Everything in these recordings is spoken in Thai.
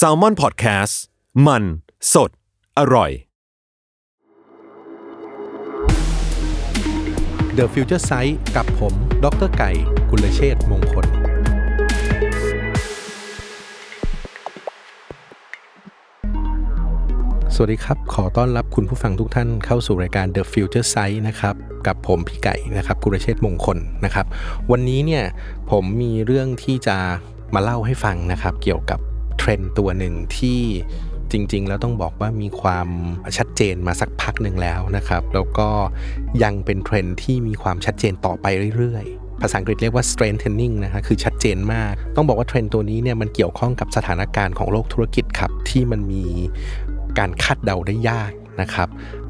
s a l ม o n PODCAST มัน สด อร่อย The Future Sight กับผม ดรไก่ กุลเชษมงคล สวัสดีครับ ขอต้อนรับคุณผู้ฟังทุกท่านเข้าสู่รายการ The Future Sight นะครับ กับผมพี่ไก่นะครับ กุลเชษมงคลนะครับ วันนี้เนี่ยผมมีเรื่องที่จะ มาเล่าให้ฟังนะครับ เกี่ยวกับเทรนด์ตัวหนึ่งที่จริง ๆ แล้วต้องบอกว่ามีความชัดเจนมาสักพักหนึ่งแล้วนะครับ แล้วก็ยังเป็นเทรนด์ที่มีความชัดเจนต่อไปเรื่อยๆ ภาษาอังกฤษเรียกว่า strengthening นะฮะคือชัดเจนมาก ต้องบอกว่าเทรนด์ตัวนี้เนี่ยมันเกี่ยวข้องกับสถานการณ์ของโลกธุรกิจครับ ที่มันมีการคาดเดาได้ยากนะครับ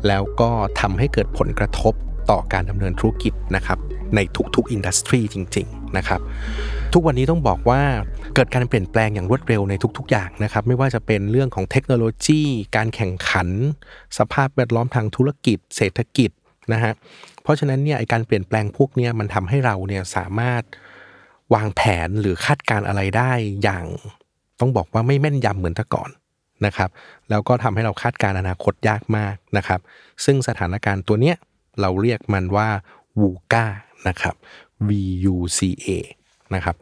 แล้วก็ทำให้เกิดผลกระทบต่อการดำเนินธุรกิจนะครับในทุกๆอินดัสทรีจริง ๆ นะครับ ทุกวันนี้ต้องบอกว่าเกิดการเปลี่ยนแปลงอย่างรวดเร็วในทุก ๆ อย่างนะครับ ไม่ว่าจะเป็นเรื่องของเทคโนโลยี การแข่งขัน สภาพแวดล้อมทางธุรกิจ เศรษฐกิจนะฮะเพราะฉะนั้นเนี่ยการเปลี่ยนแปลงพวกนี้มันทำให้เราเนี่ยสามารถวางแผนหรือคาดการอะไรได้อย่างต้องบอกว่าไม่แม่นยำเหมือนแต่ก่อนนะครับ แล้วก็ทำให้เราคาดการณ์อนาคตยากมากนะครับ ซึ่งสถานการณ์ตัวเนี้ยเราเรียกมันว่า VUCA นะครับ V U C A นะครับ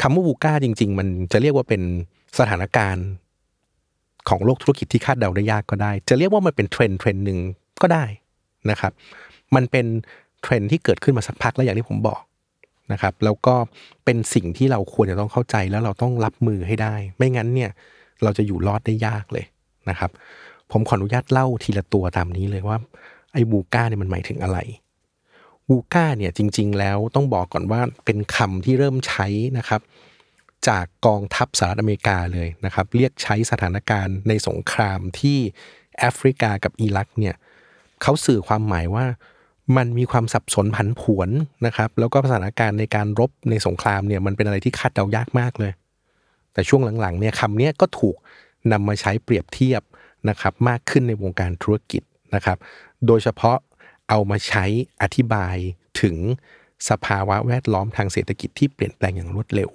คำว่า VUCA จริง ๆ มันจะเรียกว่าเป็นสถานการณ์ของโลกธุรกิจที่คาดเดาได้ยากก็ได้ จะเรียกว่ามันเป็นเทรนด์เทรนด์หนึ่งก็ได้นะครับ มันเป็นเทรนด์ที่เกิดขึ้นมาสักพักแล้วอย่างที่ผมบอกนะครับ แล้วก็เป็นสิ่งที่เราควรจะต้องเข้าใจแล้วเราต้องรับมือให้ได้ ไม่งั้นเนี่ยเราจะอยู่รอดได้ยากเลยนะครับ ผมขออนุญาตเล่าทีละตัวตามนี้เลยว่าไอ้บูก้าเนี่ยมันหมายถึงอะไร วูก้าเนี่ยจริง ๆ แล้วต้องบอกก่อนว่าเป็นคำที่เริ่มใช้นะครับ จากกองทัพสหรัฐอเมริกาเลยนะครับ เรียกใช้สถานการณ์ในสงครามที่แอฟริกากับอิรักเนี่ยเขาสื่อความหมายว่ามันมีความสับสนผันผวนนะครับ แล้วก็สถานการณ์ในการรบในสงครามเนี่ยมันเป็นอะไรที่คาดเดายากมากเลย แต่ช่วงหลังๆเนี่ยคำนี้ก็ถูกนำมาใช้เปรียบเทียบนะครับมากขึ้นในวงการธุรกิจนะครับ โดยเฉพาะ เอามาใช้อธิบายถึงสภาวะแวดล้อมทางเศรษฐกิจที่เปลี่ยนแปลงอย่างรวดเร็ว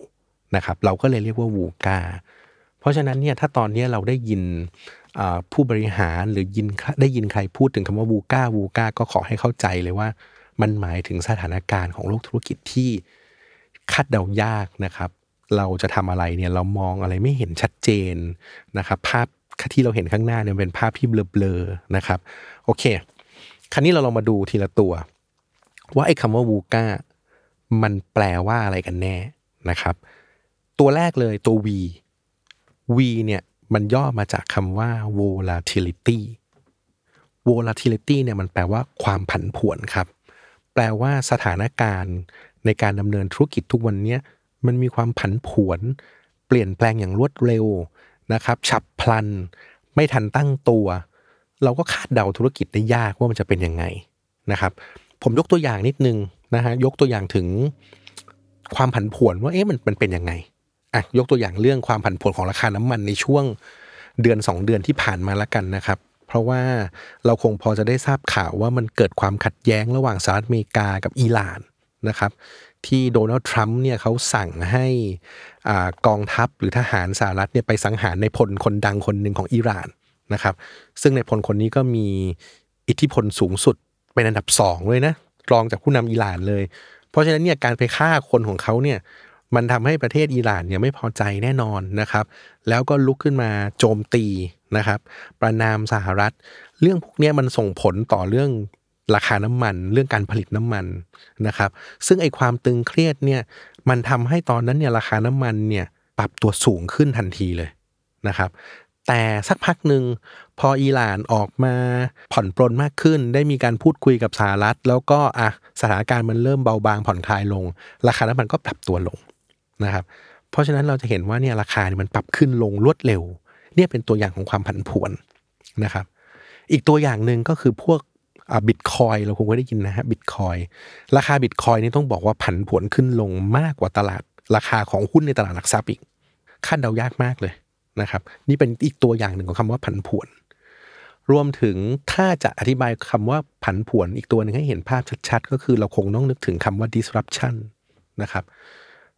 นะครับ เราก็เลยเรียกว่าวูกา เพราะฉะนั้นเนี่ยถ้าตอนนี้เราได้ยินผู้บริหารหรือยินได้ยินใครพูดถึงคำว่าวูกาวูกาก็ขอให้เข้าใจเลยว่า มันหมายถึงสถานการณ์ของโลกธุรกิจที่คาดเดายากนะครับ เราจะทำอะไรเนี่ยเรามองอะไรไม่เห็นชัดเจนนะครับ ภาพที่เราเห็นข้างหน้าเนี่ยเป็นภาพที่เบลอๆนะครับ โอเค คราวนี้เราลองมาดูทีละตัว ว่าไอ้คำว่าวูก้ามันแปลว่าอะไรกันแน่นะครับ ตัวแรกเลยตัว V V เนี่ยมันย่อมาจากคำว่า volatility volatility เนี่ยมันแปลว่าความผันผวนครับ แปลว่าสถานการณ์ในการดำเนินธุรกิจทุกวันนี้มันมีความผันผวน เปลี่ยนแปลงอย่างรวดเร็วนะครับ ฉับพลัน ไม่ทันตั้งตัว เราก็คาดเดาธุรกิจได้ยากว่ามันจะเป็นยังไงนะครับ ผมยกตัวอย่างนิดนึงนะฮะยกตัวอย่างถึงความผันผวนว่าเอ๊ะมันมันเป็นยังไงอะยกตัวอย่างเรื่องความผันผวนของราคาน้ำมันในช่วงเดือน 2 เดือนที่ผ่านมาแล้วกันนะครับ เพราะว่าเราคงพอจะได้ทราบข่าวว่ามันเกิดความขัดแย้งระหว่างสหรัฐอเมริกากับอิหร่านนะครับ ที่โดนัลด์ทรัมป์เนี่ยเขาสั่งให้อกองทัพหรือทหารสหรัฐเนี่ยไปสังหารในพลคนดังคนหนึ่งของอิหร่าน นะครับ ซึ่งในพลคนนี้ก็มีอิทธิพลสูงสุดเป็นอันดับสองเลยนะรองจากผู้นำอิหร่านเลย เพราะฉะนั้นเนี่ยการไปฆ่าคนของเขาเนี่ยมันทำให้ประเทศอิหร่านเนี่ยไม่พอใจแน่นอนนะครับ แล้วก็ลุกขึ้นมาโจมตีนะครับ ประนามสหรัฐ เรื่องพวกนี้มันส่งผลต่อเรื่องราคาน้ำมัน เรื่องการผลิตน้ำมันนะครับ ซึ่งไอ้ความตึงเครียดเนี่ยมันทำให้ตอนนั้นเนี่ยราคาน้ำมันเนี่ยปรับตัวสูงขึ้นทันทีเลยนะครับ แต่สักพักหนึ่งพออิหร่านออกมาผ่อนปลนมากขึ้น ได้มีการพูดคุยกับสหรัฐ แล้วก็อะสถานการณ์มันเริ่มเบาบางผ่อนคลายลง ราคาน้ำมันก็ปรับตัวลงนะครับ เพราะฉะนั้นเราจะเห็นว่าเนี่ยราคาเนี่ยมันปรับขึ้นลงรวดเร็ว เนี่ยเป็นตัวอย่างของความผันผวนนะครับ อีกตัวอย่างหนึ่งก็คือพวกบิตคอยเราคงได้ยินนะฮะบิตคอยราคาบิตคอยนี่ต้องบอกว่าผันผวนขึ้นลงมากกว่าตลาด ราคาของหุ้นในตลาดหลักทรัพย์อีกคาดเดายากมากเลย นะครับ นี่เป็นอีกตัวอย่างหนึ่งของคำว่าผันผวน รวมถึงถ้าจะอธิบายคำว่าผันผวนอีกตัวหนึ่งให้เห็นภาพชัดๆ ก็คือเราคงต้องนึกถึงคำว่า disruption นะครับ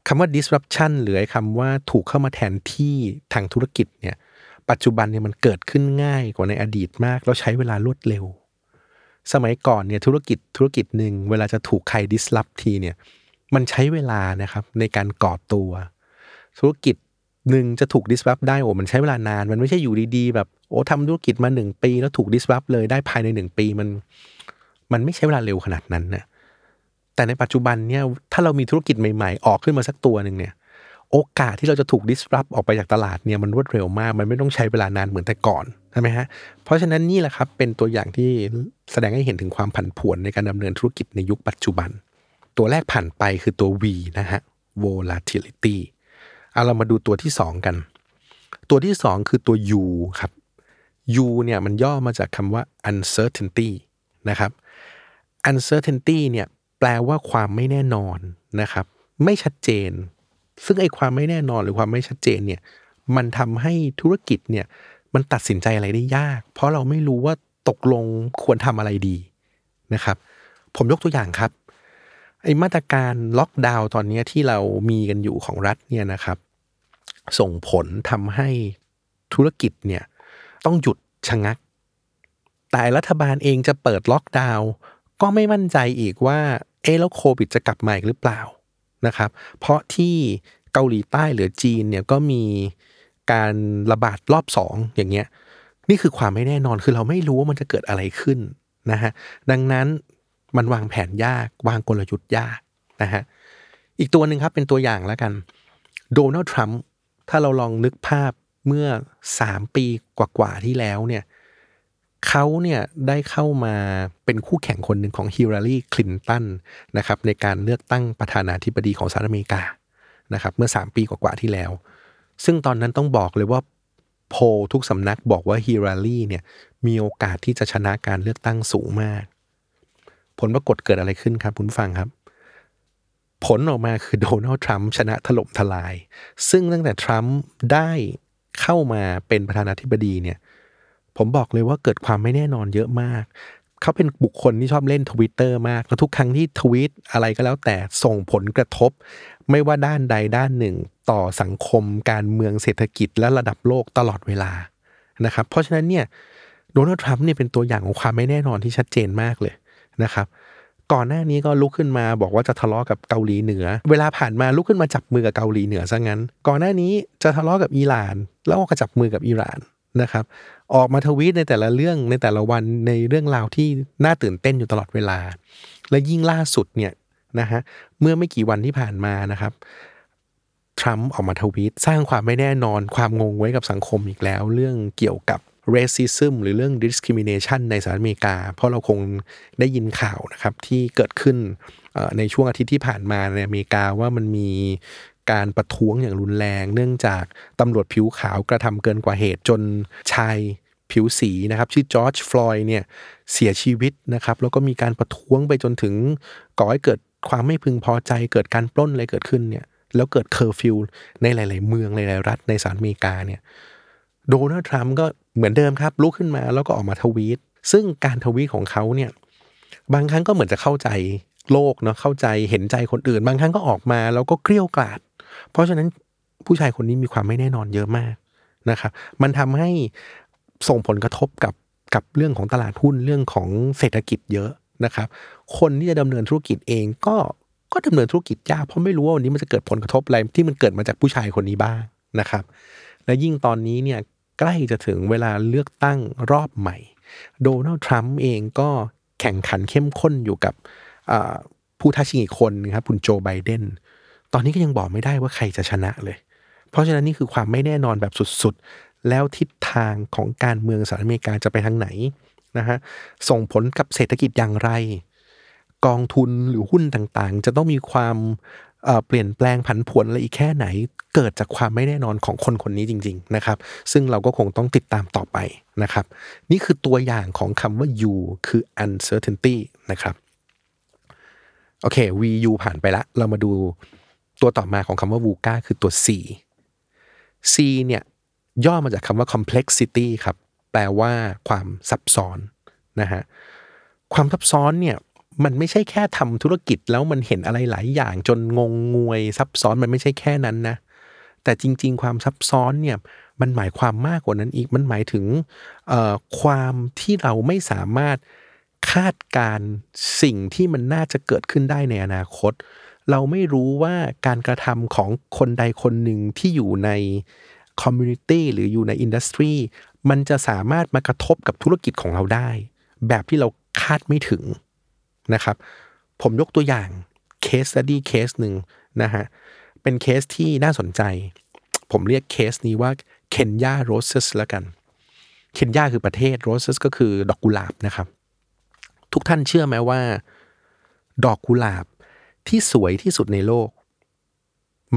คำว่า disruption หรือคำว่าถูกเข้ามาแทนที่ทางธุรกิจเนี่ย ปัจจุบันเนี่ยมันเกิดขึ้นง่ายกว่าในอดีตมาก แล้วใช้เวลารวดเร็ว สมัยก่อนเนี่ยธุรกิจธุรกิจหนึ่งเวลาจะถูกใคร disrupt ทีเนี่ย มันใช้เวลานะครับในการก่อตัว ธุรกิจ หนึ่งจะถูก disrupt ได้โอ้มันใช้เวลานาน มันไม่ใช่อยู่ดีๆ แบบโอ้ทำธุรกิจมาหนึ่งปี แล้วถูก disrupt เลยได้ภายในหนึ่งปีมัน มันไม่ใช้เวลาเร็วขนาดนั้นนะแต่ในปัจจุบันเนี่ยถ้าเรามีธุรกิจใหม่ๆ ออกขึ้นมาสักตัวหนึ่งเนี่ย โอกาสที่เราจะถูก disrupt ออกไปจากตลาดเนี่ยมันรวดเร็วมาก มันไม่ต้องใช้เวลานานเหมือนแต่ก่อนใช่ไหมฮะเพราะฉะนั้นนี่แหละครับเป็นตัวอย่างที่แสดงให้เห็นถึงความผันผวนในการดำเนินธุรกิจในยุคปัจจุบัน ตัวแรกผ่านไปคือตัว V นะฮะ volatility เอาเรามาดูตัวที่2กัน ตัวที่2คือตัว U ครับ U เนี่ยมันย่อมาจากคำว่า uncertainty นะครับ uncertainty เนี่ยแปลว่าความไม่แน่นอนนะครับ ไม่ชัดเจน ซึ่งไอ้ความไม่แน่นอนหรือความไม่ชัดเจนเนี่ยมันทำให้ธุรกิจเนี่ยมันตัดสินใจอะไรได้ยาก เพราะเราไม่รู้ว่าตกลงควรทำอะไรดีนะครับ ผมยกตัวอย่างครับ ไอมาตรการล็อกดาวน์ตอนนี้ที่เรามีกันอยู่ของรัฐเนี่ยนะครับ ส่งผลทำให้ธุรกิจเนี่ยต้องหยุดชะงัก แต่รัฐบาลเองจะเปิดล็อกดาวน์ก็ไม่มั่นใจอีกว่าเอแล้วโควิดจะกลับมาอีกหรือเปล่านะครับ เพราะที่เกาหลีใต้หรือจีนเนี่ยก็มีการระบาดรอบสองอย่างเงี้ยนี่คือความไม่แน่นอนคือเราไม่รู้ว่ามันจะเกิดอะไรขึ้นนะฮะดังนั้น มันวางแผนยาก วางกลยุทธ์ยากนะฮะอีกตัวหนึ่งครับเป็นตัวอย่างแล้วกันโดนัลด์ทรัมป์ถ้าเราลองนึกภาพเมื่อสามปีกว่าๆที่แล้วเนี่ยเขาเนี่ยได้เข้ามาเป็นคู่แข่งคนหนึ่งของฮิลลารีคลินตันนะครับในการเลือกตั้งประธานาธิบดีของสหรัฐอเมริกานะครับเมื่อ 3 ปีกว่าๆที่แล้ว ซึ่งตอนนั้นต้องบอกเลยว่าโพทุกสำนักบอกว่าฮิลลารีเนี่ยมีโอกาสที่จะชนะการเลือกตั้งสูงมาก ผลปรากฏเกิดอะไรขึ้นครับคุณฟังครับ ผลออกมาคือโดนัลด์ทรัมป์ชนะถล่มทลาย ซึ่งตั้งแต่ทรัมป์ได้เข้ามาเป็นประธานาธิบดีเนี่ย ผมบอกเลยว่าเกิดความไม่แน่นอนเยอะมาก เขาเป็นบุคคลที่ชอบเล่นทวิตเตอร์มาก แล้วทุกครั้งที่ทวีตอะไรก็แล้วแต่ส่งผลกระทบ ไม่ว่าด้านใดด้านหนึ่ง ต่อสังคม การเมืองเศรษฐกิจและระดับโลกตลอดเวลานะครับ เพราะฉะนั้นเนี่ยโดนัลด์ทรัมป์เนี่ยเป็นตัวอย่างของความไม่แน่นอนที่ชัดเจนมากเลย นะครับก่อนหน้านี้ก็ลุกขึ้นมาบอกว่าจะทะเลาะกับเกาหลีเหนือ เวลาผ่านมาลุกขึ้นมาจับมือกับเกาหลีเหนือซะงั้น ก่อนหน้านี้จะทะเลาะกับอิหร่าน แล้วก็จับมือกับอิหร่านนะครับ ออกมาทวีตในแต่ละเรื่องในแต่ละวันในเรื่องราวที่น่าตื่นเต้นอยู่ตลอดเวลา และยิ่งล่าสุดเนี่ยนะฮะเมื่อไม่กี่วันที่ผ่านมานะครับทรัมป์ออกมาทวีตสร้างความไม่แน่นอนความงงไว้กับสังคมอีกแล้ว เรื่องเกี่ยวกับ racism หรือเรื่อง discrimination ในสหรัฐอเมริกา เพราะเราคงได้ยินข่าวนะครับที่เกิดขึ้นในช่วงอาทิตย์ที่ผ่านมาในอเมริกาว่ามันมีการประท้วงอย่างรุนแรง เนื่องจากตำรวจผิวขาวกระทำเกินกว่าเหตุจนชายผิวสีนะครับชื่อจอร์จฟลอยด์เนี่ยเสียชีวิตนะครับแล้วก็มีการประท้วงไปจนถึงก่อให้เกิดความไม่พึงพอใจเกิดการปล้นอะไรเกิดขึ้นเนี่ยแล้วเกิดเคอร์ฟิวในหลาย ๆ เมืองหลาย ๆ รัฐในสหรัฐอเมริกาเนี่ยโดนัลด์ทรัมป์ก็ เหมือนเดิมครับลุกขึ้นมาแล้วก็ออกมาทวีต ซึ่งการทวีตของเขาเนี่ยบางครั้งก็เหมือนจะเข้าใจโลกเนาะเข้าใจเห็นใจคนอื่น บางครั้งก็ออกมาแล้วก็เกลี้ยกล่อดเพราะฉะนั้นผู้ชายคนนี้มีความไม่แน่นอนเยอะมากนะครับมันทำให้ส่งผลกระทบกับกับเรื่องของตลาดหุ้นเรื่องของเศรษฐกิจเยอะนะครับ คนที่จะดำเนินธุรกิจเองก็ก็ดำเนินธุรกิจยากเพราะไม่รู้ว่าวันนี้มันจะเกิดผลกระทบอะไรที่มันเกิดมาจากผู้ชายคนนี้บ้างนะครับ และยิ่งตอนนี้เนี่ย ใกล้จะถึงเวลาเลือกตั้งรอบใหม่ โดนัลด์ทรัมป์เองก็แข่งขันเข้มข้นอยู่กับผู้ท้าชิงอีกคนนะครับคุณโจไบเดนตอนนี้ก็ยังบอกไม่ได้ว่าใครจะชนะเลย เพราะฉะนั้นนี่คือความไม่แน่นอนแบบสุดๆ แล้วทิศทางของการเมืองสหรัฐอเมริกาจะไปทางไหนนะฮะส่งผลกับเศรษฐกิจอย่างไร กองทุนหรือหุ้นต่างๆ จะต้องมีความ เปลี่ยนแปลงผันผวนอะไรอีกแค่ไหน เกิดจากความไม่แน่นอนของคนคนนี้จริง ๆ นะครับ ซึ่งเราก็คงต้องติดตามต่อไปนะครับ นี่คือตัวอย่างของคำว่า U คือ uncertainty นะครับโอเค VU ผ่านไปละ เรามาดูตัวต่อมาของคำว่า VUCA คือตัว C C เนี่ยย่อมาจากคำว่า complexity ครับ แปลว่าความซับซ้อนนะฮะ ความซับซ้อนเนี่ย มันไม่ใช่แค่ทำธุรกิจแล้วมันเห็นอะไรหลายอย่างจนงงงวยซับซ้อนมันไม่ใช่แค่นั้นนะแต่จริง ๆ ความซับซ้อนเนี่ยมันหมายความมากกว่านั้นอีกมันหมายถึงความที่เราไม่สามารถคาดการณ์สิ่งที่มันน่าจะเกิดขึ้นได้ในอนาคต เราไม่รู้ว่าการกระทำของคนใดคนหนึ่งที่อยู่ใน community หรืออยู่ใน industryมันจะสามารถมากระทบกับธุรกิจของเราได้ แบบที่เราคาดไม่ถึง นะครับ ผมยกตัวอย่าง case study เคสหนึ่งนะฮะ เป็นเคสที่น่าสนใจ ผมเรียกเคสนี้ว่า Kenya Roses แล้วกัน เคนยาคือประเทศ Roses ก็คือดอกกุหลาบนะครับ ทุกท่านเชื่อไหมว่า ดอกกุหลาบที่สวยที่สุดในโลก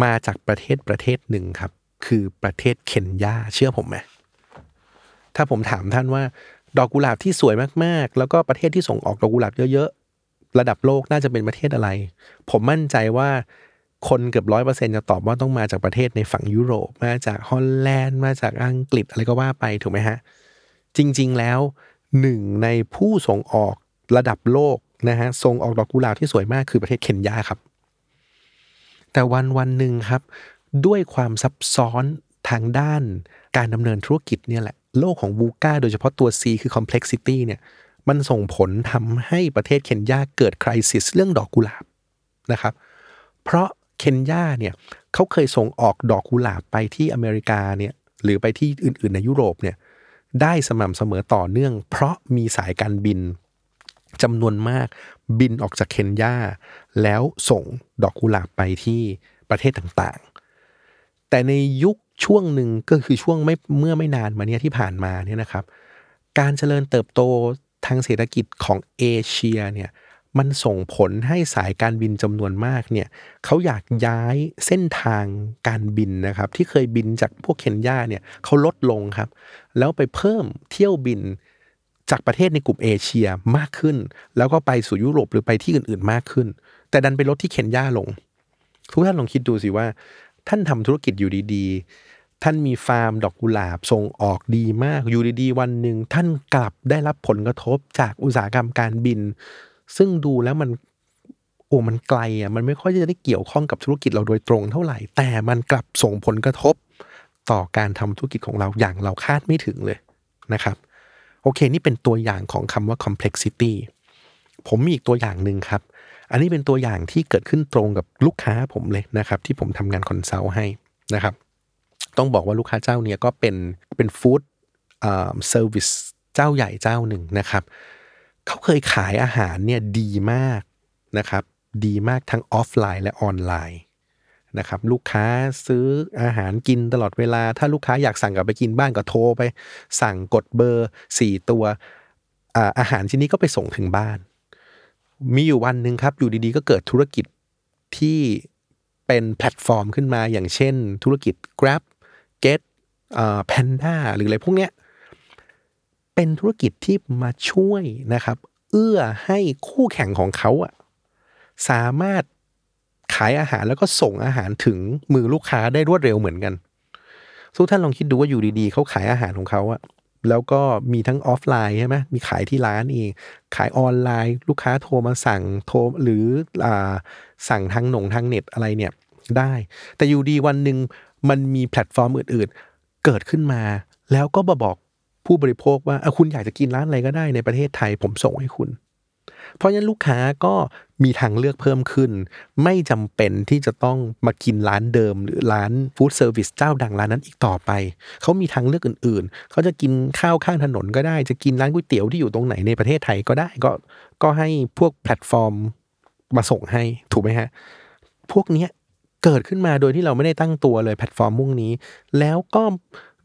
มาจากประเทศประเทศหนึ่งครับ คือประเทศเคนยาเชื่อผมไหมถ้าผมถามท่านว่า ดอกกุหลาบที่สวยมากๆ แล้วก็ประเทศที่ส่งออกดอกกุหลาบเยอะๆ ระดับโลกน่าจะเป็นประเทศอะไร ผมมั่นใจว่าคนเกือบร้อยเปอร์เซ็นจะตอบว่าต้องมาจากประเทศในฝั่งยุโรป มาจากฮอลแลนด์ มาจากอังกฤษอะไรก็ว่าไปถูกไหมฮะ จริง ๆ แล้วหนึ่งในผู้ส่งออกระดับโลกนะฮะส่งออกดอกกุหลาบที่สวยมากคือประเทศเคนยาครับ แต่วันวันหนึ่งครับ ด้วยความซับซ้อนทางด้านการดำเนินธุรกิจเนี่ยแหละ โลกของบูก้าโดยเฉพาะตัว C คือ complexity เนี่ย มันส่งผลทำให้ประเทศเคนยาเกิดคริสิสเรื่องดอกกุหลาบนะครับ เพราะเคนยาเนี่ยเขาเคยส่งออกดอกกุหลาบไปที่อเมริกาเนี่ยหรือไปที่อื่น ๆ ในยุโรปเนี่ยได้สม่ำเสมอต่อเนื่อง เพราะมีสายการบินจำนวนมากบินออกจากเคนยาแล้วส่งดอกกุหลาบไปที่ประเทศต่างๆ แต่ในยุคช่วงหนึ่งก็คือช่วงไม่เมื่อไม่นานมาเนี้ยที่ผ่านมาเนี่ยนะครับ การเจริญเติบโต ทางเศรษฐกิจของเอเชียเนี่ยมันส่งผลให้สายการบินจำนวนมากเนี่ยเขาอยากย้ายเส้นทางการบินนะครับ ที่เคยบินจากพวกเคนยาเนี่ยเขาลดลงครับ แล้วไปเพิ่มเที่ยวบินจากประเทศในกลุ่มเอเชียมากขึ้น แล้วก็ไปสู่ยุโรปหรือไปที่อื่นๆมากขึ้น แต่ดันไปลดที่เคนยาลง ทุกท่านลองคิดดูสิว่า ท่านทำธุรกิจอยู่ดีๆ ท่านมีฟาร์มดอกกุหลาบส่งออกดีมากอยู่ดีๆวันหนึ่งท่านกลับได้รับผลกระทบจากอุตสาหกรรมการบิน ซึ่งดูแล้วมันโอ้มันไกลอะมันไม่ค่อยจะได้เกี่ยวข้องกับธุรกิจเราโดยตรงเท่าไหร่ แต่มันกลับส่งผลกระทบต่อการทำธุรกิจของเราอย่างเราคาดไม่ถึงเลยนะครับโอเค นี่เป็นตัวอย่างของคำว่า complexity ผมมีอีกตัวอย่างหนึ่งครับ อันนี้เป็นตัวอย่างที่เกิดขึ้นตรงกับลูกค้าผมเลยนะครับ ที่ผมทำงาน consult ให้นะครับ ต้องบอกว่าลูกค้าเจ้าเนี้ยก็เป็นเป็น food service เจ้าใหญ่เจ้าหนึ่งนะครับ เขาเคยขายอาหารเนี่ยดีมากนะครับ ดีมากทั้งออฟไลน์และออนไลน์นะครับลูกค้าซื้ออาหารกินตลอดเวลา ถ้าลูกค้าอยากสั่งกลับไปกินบ้านก็โทรไป สั่งกดเบอร์สี่ตัวอาหารชิ้นนี้ก็ไปส่งถึงบ้าน มีอยู่วันหนึ่งครับ อยู่ดีๆ ก็เกิดธุรกิจที่เป็นแพลตฟอร์มขึ้นมาอย่างเช่น ธุรกิจ Grab Get เอ่อ Panda หรืออะไรพวกเนี้ยเป็นธุรกิจที่มาช่วยนะครับ เอื้อให้คู่แข่งของเขาอะสามารถขายอาหารแล้วก็ส่งอาหารถึงมือลูกค้าได้รวดเร็วเหมือนกันทุกท่านลองคิดดูว่าอยู่ดีๆเขาขายอาหารของเขาอะแล้วก็มีทั้งออฟไลน์ใช่ไหมมีขายที่ร้านเอง ขายออนไลน์ ลูกค้าโทรมาสั่งโทรหรืออสั่งทางหนงทางเน็ตอะไรเนี่ยได้ แต่อยู่ดีวันหนึ่ง มันมีแพลตฟอร์มอื่นๆ เกิดขึ้นมา แล้วก็มาบอกผู้บริโภคว่าคุณอยากจะกินร้านอะไรก็ได้ในประเทศไทยผมส่งให้คุณ เพราะฉะนั้นลูกค้าก็มีทางเลือกเพิ่มขึ้น ไม่จำเป็นที่จะต้องมากินร้านเดิม หรือร้าน food service เจ้าดังร้านนั้นอีกต่อไป เขามีทางเลือกอื่นๆ เขาจะกินข้าวข้างถนนก็ได้ จะกินร้านก๋วยเตี๋ยวที่อยู่ตรงไหนในประเทศไทยก็ได้ก็ก็ให้พวกแพลตฟอร์มมาส่งให้ถูกไหมฮะพวกเนี้ย เกิดขึ้นมาโดยที่เราไม่ได้ตั้งตัวเลยแพลตฟอร์มพวกนี้ แล้วก็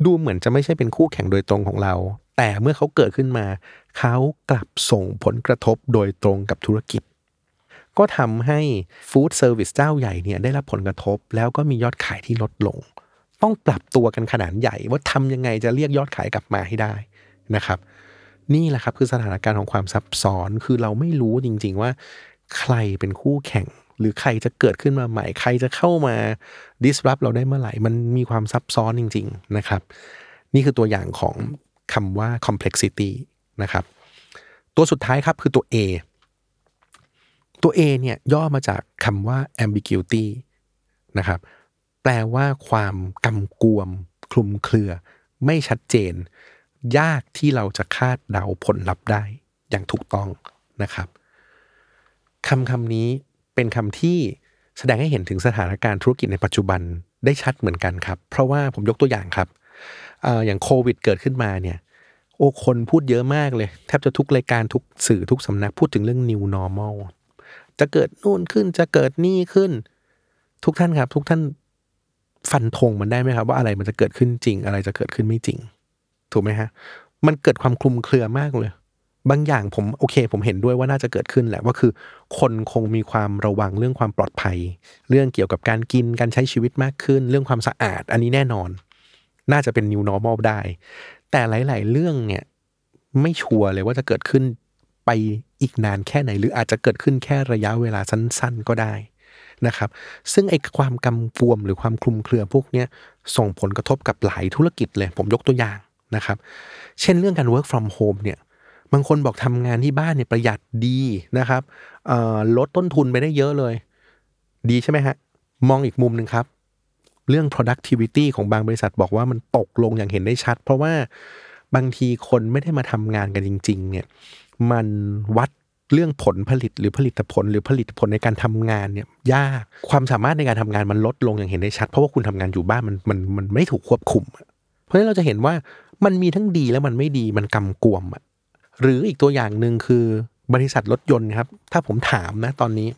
ดูเหมือนจะไม่ใช่เป็นคู่แข่งโดยตรงของเรา แต่เมื่อเขาเกิดขึ้นมา เขากลับส่งผลกระทบโดยตรงกับธุรกิจ ก็ทำให้ food service เจ้าใหญ่เนี่ยได้รับผลกระทบ แล้วก็มียอดขายที่ลดลง ต้องปรับตัวกันขนาดใหญ่ว่าทำยังไงจะเรียกยอดขายกลับมาให้ได้นะครับ นี่แหละครับคือสถานการณ์ของความซับซ้อนคือเราไม่รู้จริง ๆ ว่า ใครเป็นคู่แข่ง หรือใครจะเกิดขึ้นมาใหม่ ใครจะเข้ามา disrupt เราได้เมื่อไหร่ มันมีความซับซ้อนจริง ๆนะครับ นี่คือตัวอย่างของคำว่า complexity นะครับ ตัวสุดท้ายครับคือตัว A ตัว A เนี่ยย่อมาจากคำว่า ambiguity นะครับ แปลว่าความกำกวม คลุมเครือ ไม่ชัดเจน ยากที่เราจะคาดเดาผลลัพธ์ได้อย่างถูกต้องนะครับคำคำนี้ เป็นคำที่แสดงให้เห็นถึงสถานการณ์ธุรกิจในปัจจุบันได้ชัดเหมือนกันครับ เพราะว่าผมยกตัวอย่างครับอออย่างโควิดเกิดขึ้นมาเนี่ยโอ้คนพูดเยอะมากเลย แทบจะทุกรายการทุกสื่อทุกสำนักพูดถึงเรื่อง new normal จะเกิดนู่นขึ้นจะเกิดนี่ขึ้น ทุกท่านครับ ทุกท่านฟันธงมันได้ไหมครับ ว่าอะไรมันจะเกิดขึ้นจริง อะไรจะเกิดขึ้นไม่จริง ถูกไหมฮะ มันเกิดความคลุมเครือมากเลย บางอย่างผมโอเค ผมเห็นด้วยว่าน่าจะเกิดขึ้นแหละว่าคือคนคงมีความระวังเรื่องความปลอดภัย เรื่องเกี่ยวกับการกินการใช้ชีวิตมากขึ้น เรื่องความสะอาด อันนี้แน่นอน น่าจะเป็น new normal ได้ แต่หลาย ๆ เรื่องเนี่ยไม่ชัวร์เลยว่าจะเกิดขึ้นไปอีกนานแค่ไหน หรืออาจจะเกิดขึ้นแค่ระยะเวลาสั้น ๆ ก็ได้นะครับ ซึ่งไอ้ความกำกวมหรือความคลุมเครือพวกนี้ส่งผลกระทบกับหลายธุรกิจเลย ผมยกตัวอย่างนะครับ เช่นเรื่องการ work from home เนี่ย บางคนบอกทำงานที่บ้านเนี่ยประหยัดดีนะครับลดต้นทุนไปได้เยอะเลย ดีใช่ไหมฮะ มองอีกมุมหนึ่งครับ เรื่อง productivity ของบางบริษัทบอกว่ามันตกลงอย่างเห็นได้ชัด เพราะว่าบางทีคนไม่ได้มาทำงานกันจริง ๆ เนี่ย มันวัดเรื่องผลผลิตหรือผลิตผล หรือผลิตผลในการทำงานเนี่ยยากความสามารถในการทำงานมันลดลงอย่างเห็นได้ชัด เพราะว่าคุณทำงานอยู่บ้านมันมันมันไม่ถูกควบคุม เพราะฉะนั้นเราจะเห็นว่ามันมีทั้งดีและมันไม่ดีมันกำกวมอะ หรืออีกตัวอย่างหนึ่งคือบริษัทรถยนต์ครับ ถ้าผมถามนะตอนนี้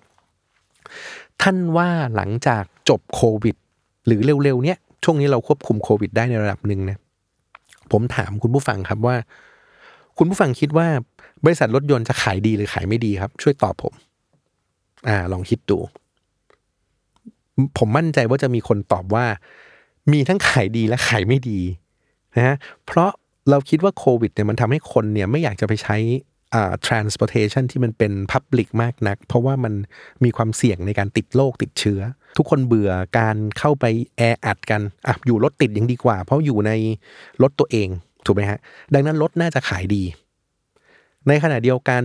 ท่านว่าหลังจากจบโควิด หรือเร็วๆเนี้ยช่วงนี้เราควบคุมโควิด ได้ในระดับหนึ่งนะผมถามคุณผู้ฟังครับว่า คุณผู้ฟังคิดว่า บริษัทรถยนต์จะขายดีหรือขายไม่ดีครับ ช่วยตอบผม อ่า ลองคิดดู ผมมั่นใจว่าจะมีคนตอบว่า มีทั้งขายดีและขายไม่ดีนะฮะเพราะ เราคิดว่าโควิดเนี่ยมันทำให้คนเนี่ยไม่อยากจะไปใช้อ่า transportation ที่มันเป็น public มากนัก เพราะว่ามันมีความเสี่ยงในการติดโรคติดเชื้อ ทุกคนเบื่อการเข้าไปแออัดกันอะอยู่รถติดยังดีกว่า เพราะอยู่ในรถตัวเอง ถูกไหมฮะ ดังนั้นรถน่าจะขายดี ในขณะเดียวกัน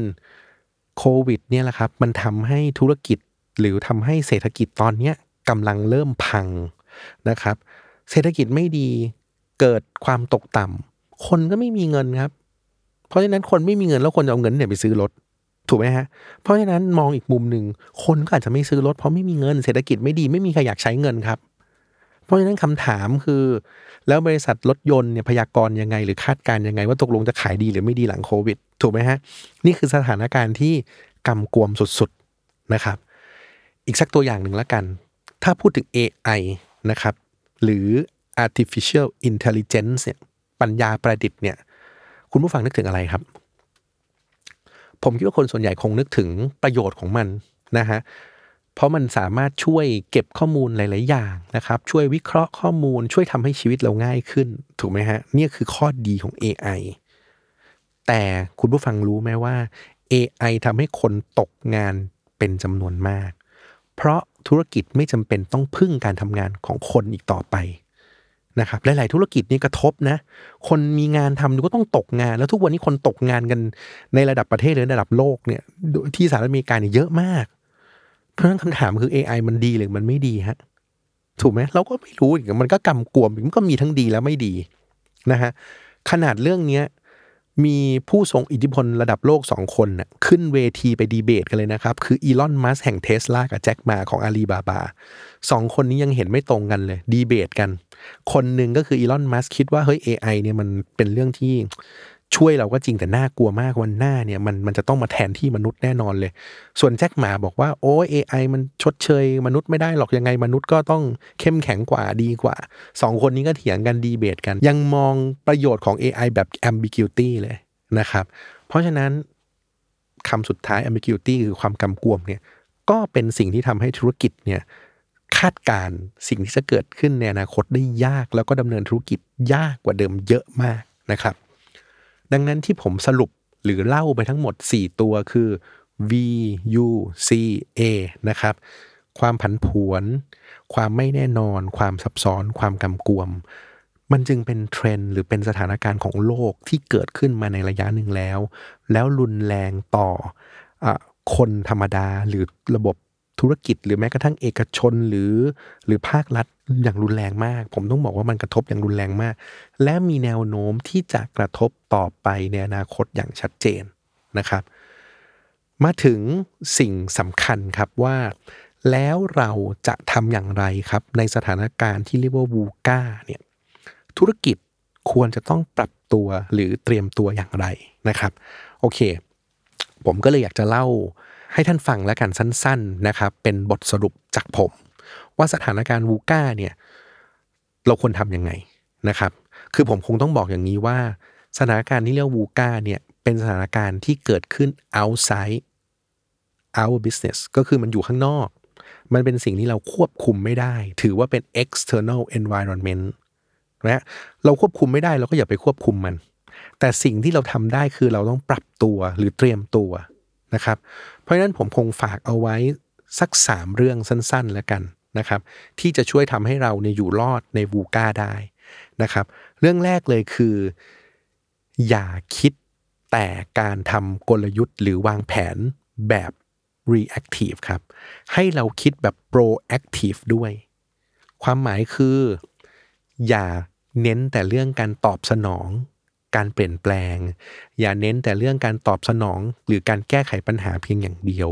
โควิดเนี่ยแหละครับ มันทำให้ธุรกิจหรือทำให้เศรษฐกิจตอนเนี้ยกำลังเริ่มพังนะครับ เศรษฐกิจไม่ดีเกิดความตกต่ำ คนก็ไม่มีเงินครับ เพราะฉะนั้นคนไม่มีเงินแล้วคนจะเอาเงินเนี่ยไปซื้อรถถูกไหมฮะ เพราะฉะนั้นมองอีกมุมหนึ่งคนก็อาจจะไม่ซื้อรถเพราะไม่มีเงินเศรษฐกิจไม่ดีไม่มีใครอยากใช้เงินครับ เพราะฉะนั้นคำถามคือ แล้วบริษัทรถยนต์เนี่ยพยากรณ์ยังไง หรือคาดการณ์ยังไง ว่าตกลงจะขายดีหรือไม่ดีหลังโควิด ถูกไหมฮะ นี่คือสถานการณ์ที่กำกวมสุดๆนะครับ อีกสักตัวอย่างหนึ่งแล้วกัน ถ้าพูดถึง AI นะครับหรือ artificial intelligence เนี่ย ปัญญาประดิษฐ์เนี่ย คุณผู้ฟังนึกถึงอะไรครับ ผมคิดว่าคนส่วนใหญ่คงนึกถึงประโยชน์ของมันนะฮะเพราะมันสามารถช่วยเก็บข้อมูลหลาย ๆ อย่างนะครับ ช่วยวิเคราะห์ข้อมูล ช่วยทำให้ชีวิตเราง่ายขึ้น ถูกไหมฮะนี่คือข้อดีของ AI แต่คุณผู้ฟังรู้ไหมว่า AI ทำให้คนตกงานเป็นจำนวนมาก เพราะธุรกิจไม่จำเป็นต้องพึ่งการทำงานของคนอีกต่อไป นะครับหลาย ๆ ธุรกิจนี่กระทบนะ คนมีงานทำก็ต้องตกงาน แล้วทุกวันนี้คนตกงานกันในระดับประเทศหรือระดับโลกเนี่ยที่สหรัฐอเมริกาเนี่ยเยอะมาก เพราะฉะนั้นคำถามคือ AI มันดีหรือมันไม่ดีฮะถูกไหมเราก็ไม่รู้อีกมันก็กำกวมมันก็มีทั้งดีและไม่ดีนะฮะขนาดเรื่องเนี้ย มีผู้ทรงอิทธิพลระดับโลกสองคนน่ะขึ้นเวทีไปดีเบตกันเลยนะครับ คืออีลอนมัสแห่งเทสลากับแจ็คมาของอาลีบาบาสองคนนี้ยังเห็นไม่ตรงกันเลย ดีเบตกัน คนหนึ่งก็คืออีลอนมัสคิดว่าเฮ้ย AI เนี่ยมันเป็นเรื่องที่ ช่วยเราก็จริงแต่น่ากลัวมากวันหน้าเนี่ยมันมันจะต้องมาแทนที่มนุษย์แน่นอนเลย ส่วนแจ็คหมาบอกว่าโอ้เอไอมันชดเชย มนุษย์ไม่ได้หรอกยังไงมนุษย์ก็ต้องเข้มแข็งกว่าดีกว่าสองคนนี้ก็เถียงกันดีเบตกัน ยังมองประโยชน์ของ AI แบบ ambiguity เลยนะครับ เพราะฉะนั้นคำสุดท้าย ambiguity คือความกำกวมเนี่ยก็เป็นสิ่งที่ทำให้ธุรกิจเนี่ยคาดการณ์สิ่งที่จะเกิดขึ้นในอนาคตได้ยาก แล้วก็ดำเนินธุรกิจยากกว่าเดิมเยอะมากนะครับ ดังนั้นที่ผมสรุปหรือเล่าไปทั้งหมด 4 ตัวคือ V U C A นะครับ ความผันผวน ความไม่แน่นอน ความซับซ้อน ความกำกวม มันจึงเป็นเทรนด์หรือเป็นสถานการณ์ของโลกที่เกิดขึ้นมาในระยะหนึ่งแล้ว แล้วรุนแรงต่ออคนธรรมดาหรือระบบ ธุรกิจหรือแม้กระทั่งเอกชนหรือหรือภาครัฐอย่างรุนแรงมาก ผมต้องบอกว่ามันกระทบอย่างรุนแรงมาก และมีแนวโน้มที่จะกระทบต่อไปในอนาคตอย่างชัดเจนนะครับ มาถึงสิ่งสำคัญครับว่า แล้วเราจะทำอย่างไรครับ ในสถานการณ์ที่เรียกว่าวูก้าเนี่ยธุรกิจควรจะต้องปรับตัวหรือเตรียมตัวอย่างไรนะครับ โอเค ผมก็เลยอยากจะเล่า ให้ท่านฟังแล้วกันสั้นๆนะครับ เป็นบทสรุปจากผม ว่าสถานการณ์วูก้าเนี่ยเราควรทำยังไงนะครับ คือผมคงต้องบอกอย่างนี้ว่า สถานการณ์ที่เรียกวูก้าเนี่ยเป็นสถานการณ์ที่เกิดขึ้น outside our business ก็คือมันอยู่ข้างนอก มันเป็นสิ่งที่เราควบคุมไม่ได้ ถือว่าเป็น external environment นะเราควบคุมไม่ได้เราก็อย่าไปควบคุมมัน แต่สิ่งที่เราทำได้คือเราต้องปรับตัวหรือเตรียมตัวนะครับ เพราะฉะนั้นผมคงฝากเอาไว้สักสามเรื่องสั้นๆแล้วกันนะครับ ที่จะช่วยทำให้เราเนี่ยอยู่รอดในวูก้าได้นะครับ เรื่องแรกเลยคือ อย่าคิดแต่การทำกลยุทธ์หรือวางแผนแบบ reactive ครับ ให้เราคิดแบบ proactive ด้วย ความหมายคือ อย่าเน้นแต่เรื่องการตอบสนอง การเปลี่ยนแปลง อย่าเน้นแต่เรื่องการตอบสนอง หรือการแก้ไขปัญหาเพียงอย่างเดียว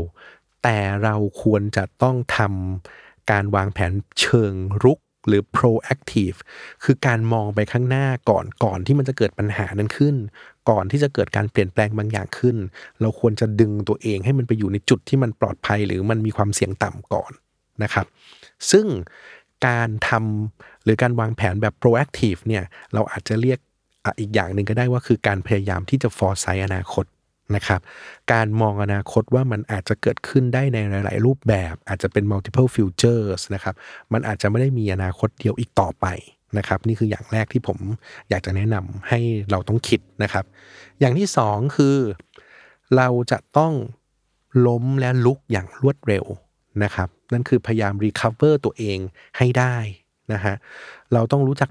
แต่เราควรจะต้องทำการวางแผนเชิงรุกหรือ proactive คือการมองไปข้างหน้าก่อนก่อนที่มันจะเกิดปัญหานั้นขึ้น ก่อนที่จะเกิดการเปลี่ยนแปลงบางอย่างขึ้น เราควรจะดึงตัวเองให้มันไปอยู่ในจุดที่มันปลอดภัย หรือมันมีความเสี่ยงต่ำก่อนนะครับ ซึ่งการทำหรือการวางแผนแบบ proactive เนี่ยเราอาจจะเรียก อีกอย่างหนึ่งก็ได้ว่าคือการพยายามที่จะ foresight อนาคตนะครับ การมองอนาคตว่ามันอาจจะเกิดขึ้นได้ในหลาย ๆ รูปแบบ อาจจะเป็น multiple futures นะครับ มันอาจจะไม่ได้มีอนาคตเดียวอีกต่อไปนะครับ นี่คืออย่างแรกที่ผมอยากจะแนะนำให้เราต้องคิดนะครับ อย่างที่สองคือ เราจะต้องล้มและลุกอย่างรวดเร็วนะครับ นั่นคือพยายาม recover ตัวเองให้ได้นะฮะ เราต้องรู้จัก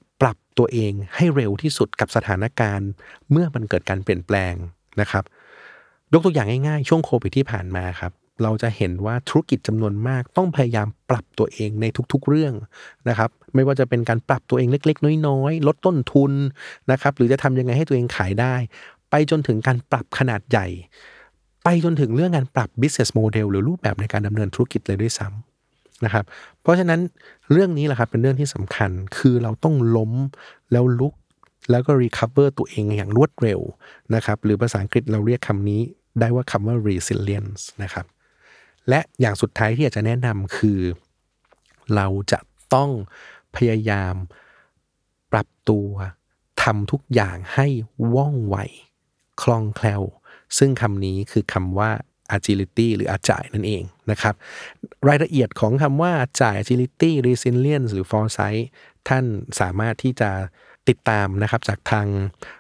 ตัวเองให้เร็วที่สุดกับสถานการณ์ เมื่อมันเกิดการเปลี่ยนแปลงนะครับ ยกตัวอย่างง่ายๆ ช่วงโควิดที่ผ่านมาครับ เราจะเห็นว่าธุรกิจจำนวนมากต้องพยายามปรับตัวเองในทุกๆเรื่องนะครับ ไม่ว่าจะเป็นการปรับตัวเองเล็ก ๆ น้อยๆ ลดต้นทุนนะครับ หรือจะทำยังไงให้ตัวเองขายได้ ไปจนถึงการปรับขนาดใหญ่ ไปจนถึงเรื่องการปรับ business model หรือรูปแบบในการดำเนินธุรกิจเลยด้วยซ้ำ นะครับ เพราะฉะนั้นเรื่องนี้แหละครับเป็นเรื่องที่สำคัญคือเราต้องล้มแล้วลุกแล้วก็ recover ตัวเองอย่างรวดเร็วนะครับหรือภาษาอังกฤษเราเรียกคำนี้ได้ว่าคำว่า resilience นะครับ และอย่างสุดท้ายที่อยากจะแนะนำคือ เราจะต้องพยายามปรับตัวทำทุกอย่างให้ว่องไว คล่องแคล่ว ซึ่งคำนี้คือคำว่า agility หรืออาจายนั่นเองนะครับ รายละเอียดของคำว่าอาจาย agility resilience หรือ foresight ท่านสามารถที่จะติดตามนะครับจากทาง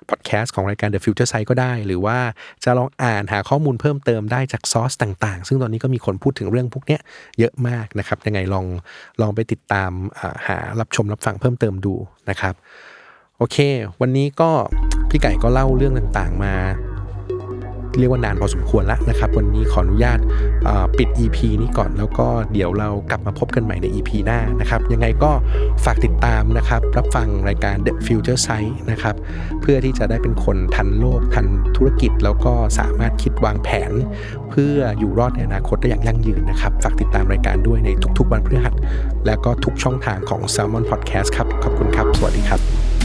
พอดแคสต์ของรายการ The Future Sight ก็ได้ หรือว่าจะลองอ่านหาข้อมูลเพิ่มเติมได้จากซอสต่างๆ ซึ่งตอนนี้ก็มีคนพูดถึงเรื่องพวกนี้เยอะมากนะครับ ยังไงลองลองไปติดตามหารับชมรับฟังเพิ่มเติมดูนะครับ โอเค วันนี้ก็พี่ไก่ก็เล่าเรื่องต่างๆมา เรียกว่านานพอสมควรแล้วนะครับ วันนี้ขออนุญาตปิด EP นี้ก่อนแล้วก็เดี๋ยวเรากลับมาพบกันใหม่ใน EP หน้านะครับ ยังไงก็ฝากติดตามนะครับ รับฟังรายการ The Future Sight นะครับ เพื่อที่จะได้เป็นคนทันโลกทันธุรกิจ แล้วก็สามารถคิดวางแผน เพื่ออยู่รอดในอนาคตได้อย่างยั่งยืนนะครับ ฝากติดตามรายการด้วยในทุกๆ วันพฤหัส และก็ทุกช่องทางของ Salmon Podcast ครับ ขอบคุณครับ สวัสดีครับ